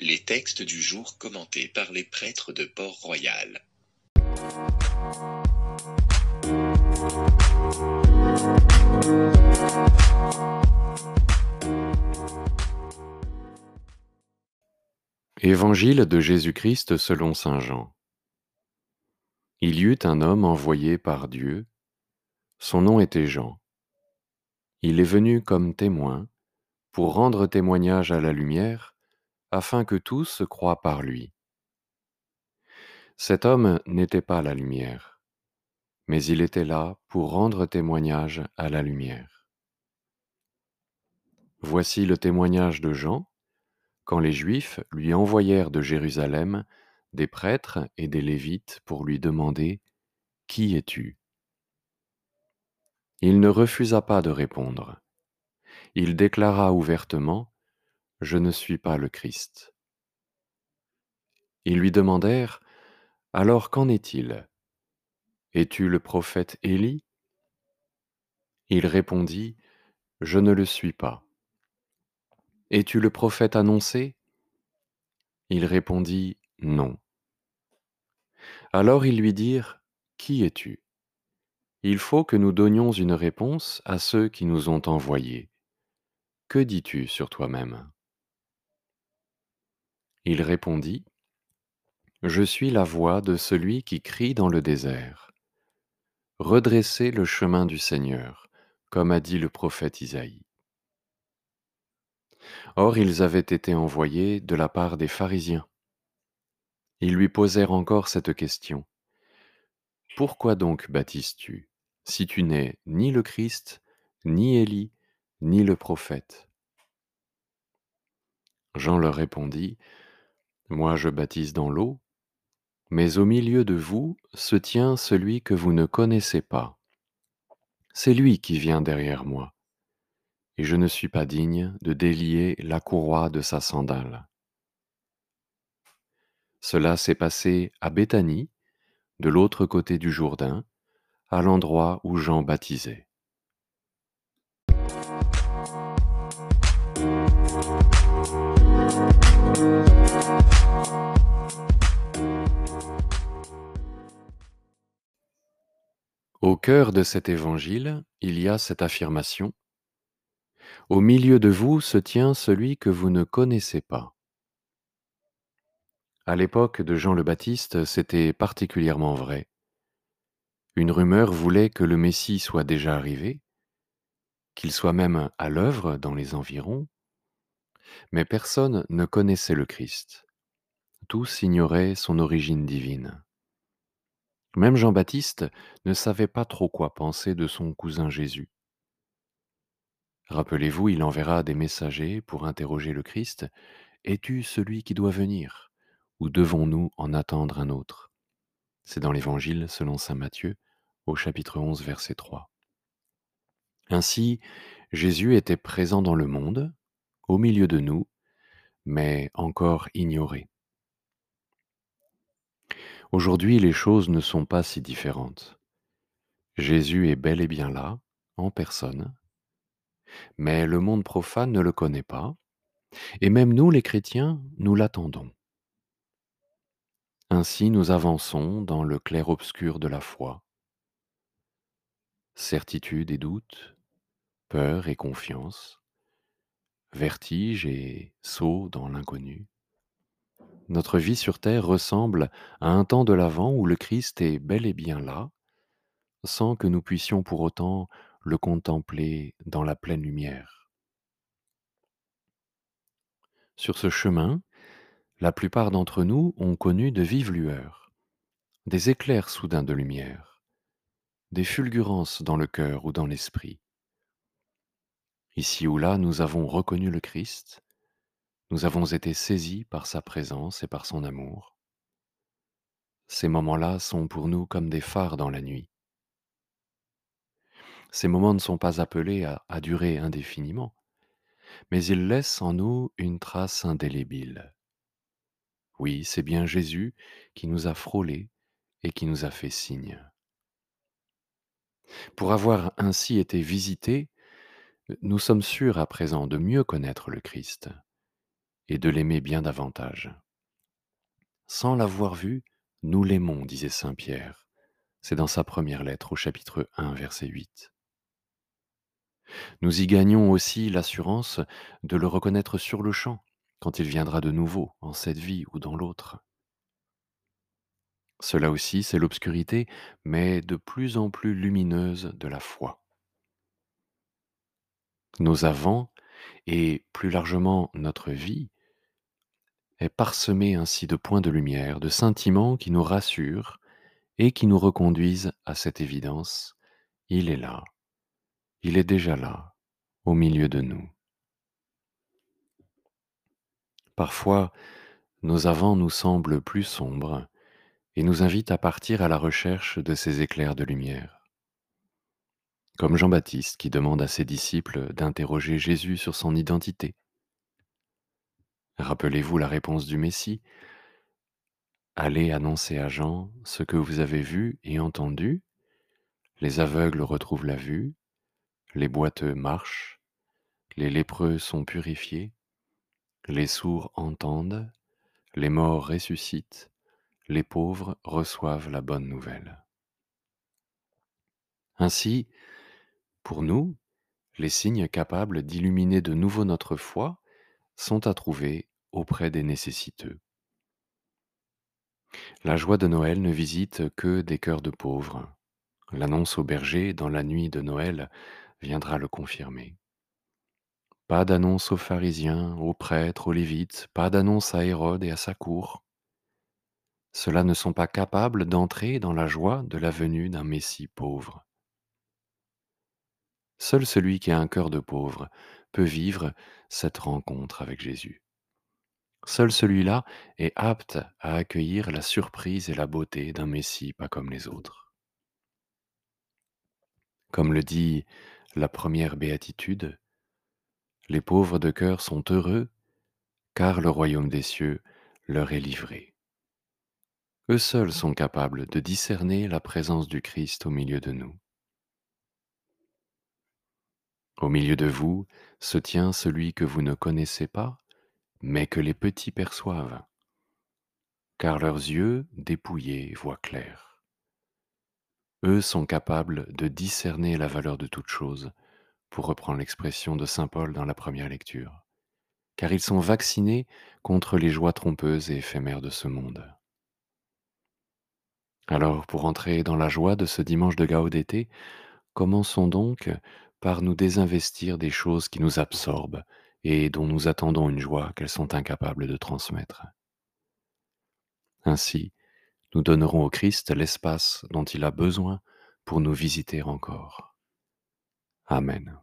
Les textes du jour commentés par les prêtres de Port-Royal. Évangile de Jésus-Christ selon Saint Jean. Il y eut un homme envoyé par Dieu, son nom était Jean. Il est venu comme témoin pour rendre témoignage à la lumière, afin que tous croient par lui. Cet homme n'était pas la lumière, mais il était là pour rendre témoignage à la lumière. Voici le témoignage de Jean, quand les Juifs lui envoyèrent de Jérusalem des prêtres et des Lévites pour lui demander Qui es-tu? Il ne refusa pas de répondre. Il déclara ouvertement Je ne suis pas le Christ. Ils lui demandèrent Alors qu'en est-il? Es-tu le prophète Élie? Il répondit Je ne le suis pas. Es-tu le prophète annoncé? Il répondit Non. Alors ils lui dirent Qui es-tu? Il faut que nous donnions une réponse à ceux qui nous ont envoyés. Que dis-tu sur toi-même? Il répondit Je suis la voix de celui qui crie dans le désert. Redressez le chemin du Seigneur, comme a dit le prophète Isaïe. Or ils avaient été envoyés de la part des pharisiens. Ils lui posèrent encore cette question. Pourquoi donc baptises-tu, si tu n'es ni le Christ, ni Élie, ni le prophète? Jean leur répondit, Moi je baptise dans l'eau, mais au milieu de vous se tient celui que vous ne connaissez pas. C'est lui qui vient derrière moi et je ne suis pas digne de délier la courroie de sa sandale. Cela s'est passé à Béthanie, de l'autre côté du Jourdain, à l'endroit où Jean baptisait. Au cœur de cet évangile, il y a cette affirmation au milieu de vous se tient celui que vous ne connaissez pas. À l'époque de Jean le Baptiste, c'était particulièrement vrai. Une rumeur voulait que le Messie soit déjà arrivé, qu'il soit même à l'œuvre dans les environs, mais personne ne connaissait le Christ. Tous ignoraient son origine divine. Même Jean-Baptiste ne savait pas trop quoi penser de son cousin Jésus. Rappelez-vous, il enverra des messagers pour interroger le Christ. Es-tu celui qui doit venir Ou devons-nous en attendre un autre? C'est dans l'Évangile selon Saint Matthieu, au chapitre 11, verset 3. Ainsi, Jésus était présent dans le monde, au milieu de nous, mais encore ignoré. Aujourd'hui, les choses ne sont pas si différentes. Jésus est bel et bien là, en personne, mais le monde profane ne le connaît pas, et même nous les chrétiens, nous l'attendons. Ainsi nous avançons dans le clair-obscur de la foi. Certitude et doute, peur et confiance, vertige et saut dans l'inconnu. Notre vie sur terre ressemble à un temps de l'avant où le Christ est bel et bien là, sans que nous puissions pour autant le contempler dans la pleine lumière. Sur ce chemin, la plupart d'entre nous ont connu de vives lueurs, des éclairs soudains de lumière, des fulgurances dans le cœur ou dans l'esprit. Ici ou là, nous avons reconnu le Christ, nous avons été saisis par sa présence et par son amour. Ces moments-là sont pour nous comme des phares dans la nuit. Ces moments ne sont pas appelés à, durer indéfiniment mais il laisse en nous une trace indélébile. Oui, c'est bien Jésus qui nous a frôlés et qui nous a fait signe. Pour avoir ainsi été visités, nous sommes sûrs à présent de mieux connaître le Christ et de l'aimer bien davantage. Sans l'avoir vu, nous l'aimons, disait Saint Pierre. C'est dans sa première lettre au chapitre 1, verset 8. Nous y gagnons aussi l'assurance de le reconnaître sur le champ, quand il viendra de nouveau, en cette vie ou dans l'autre. Cela aussi, c'est l'obscurité, mais de plus en plus lumineuse de la foi. Nos avants, et plus largement notre vie, est parsemée ainsi de points de lumière, de sentiments qui nous rassurent et qui nous reconduisent à cette évidence. Il est là, il est déjà là, au milieu de nous. Parfois, nos avants nous semblent plus sombres et nous invitent à partir à la recherche de ces éclairs de lumière. Comme Jean-Baptiste qui demande à ses disciples d'interroger Jésus sur son identité. Rappelez-vous la réponse du Messie. Allez annoncer à Jean ce que vous avez vu et entendu. Les aveugles retrouvent la vue, les boiteux marchent, les lépreux sont purifiés, les sourds entendent, les morts ressuscitent, les pauvres reçoivent la bonne nouvelle. Ainsi, pour nous, les signes capables d'illuminer de nouveau notre foi sont à trouver auprès des nécessiteux. La joie de Noël ne visite que des cœurs de pauvres. L'annonce au berger dans la nuit de Noël viendra le confirmer. Pas d'annonce aux pharisiens, aux prêtres, aux lévites, pas d'annonce à Hérode et à sa cour. Ceux-là ne sont pas capables d'entrer dans la joie de la venue d'un Messie pauvre. Seul celui qui a un cœur de pauvre peut vivre cette rencontre avec Jésus. Seul celui-là est apte à accueillir la surprise et la beauté d'un Messie pas comme les autres. Comme le dit la première béatitude, les pauvres de cœur sont heureux car le royaume des cieux leur est livré. Eux seuls sont capables de discerner la présence du Christ au milieu de nous. Au milieu de vous se tient celui que vous ne connaissez pas, mais que les petits perçoivent, car leurs yeux dépouillés voient clair. Eux sont capables de discerner la valeur de toute chose, pour reprendre l'expression de Saint Paul dans la première lecture, car ils sont vaccinés contre les joies trompeuses et éphémères de ce monde. Alors, pour entrer dans la joie de ce dimanche de Gaudété, commençons donc par nous désinvestir des choses qui nous absorbent et dont nous attendons une joie qu'elles sont incapables de transmettre. Ainsi, nous donnerons au Christ l'espace dont il a besoin pour nous visiter encore. Amen.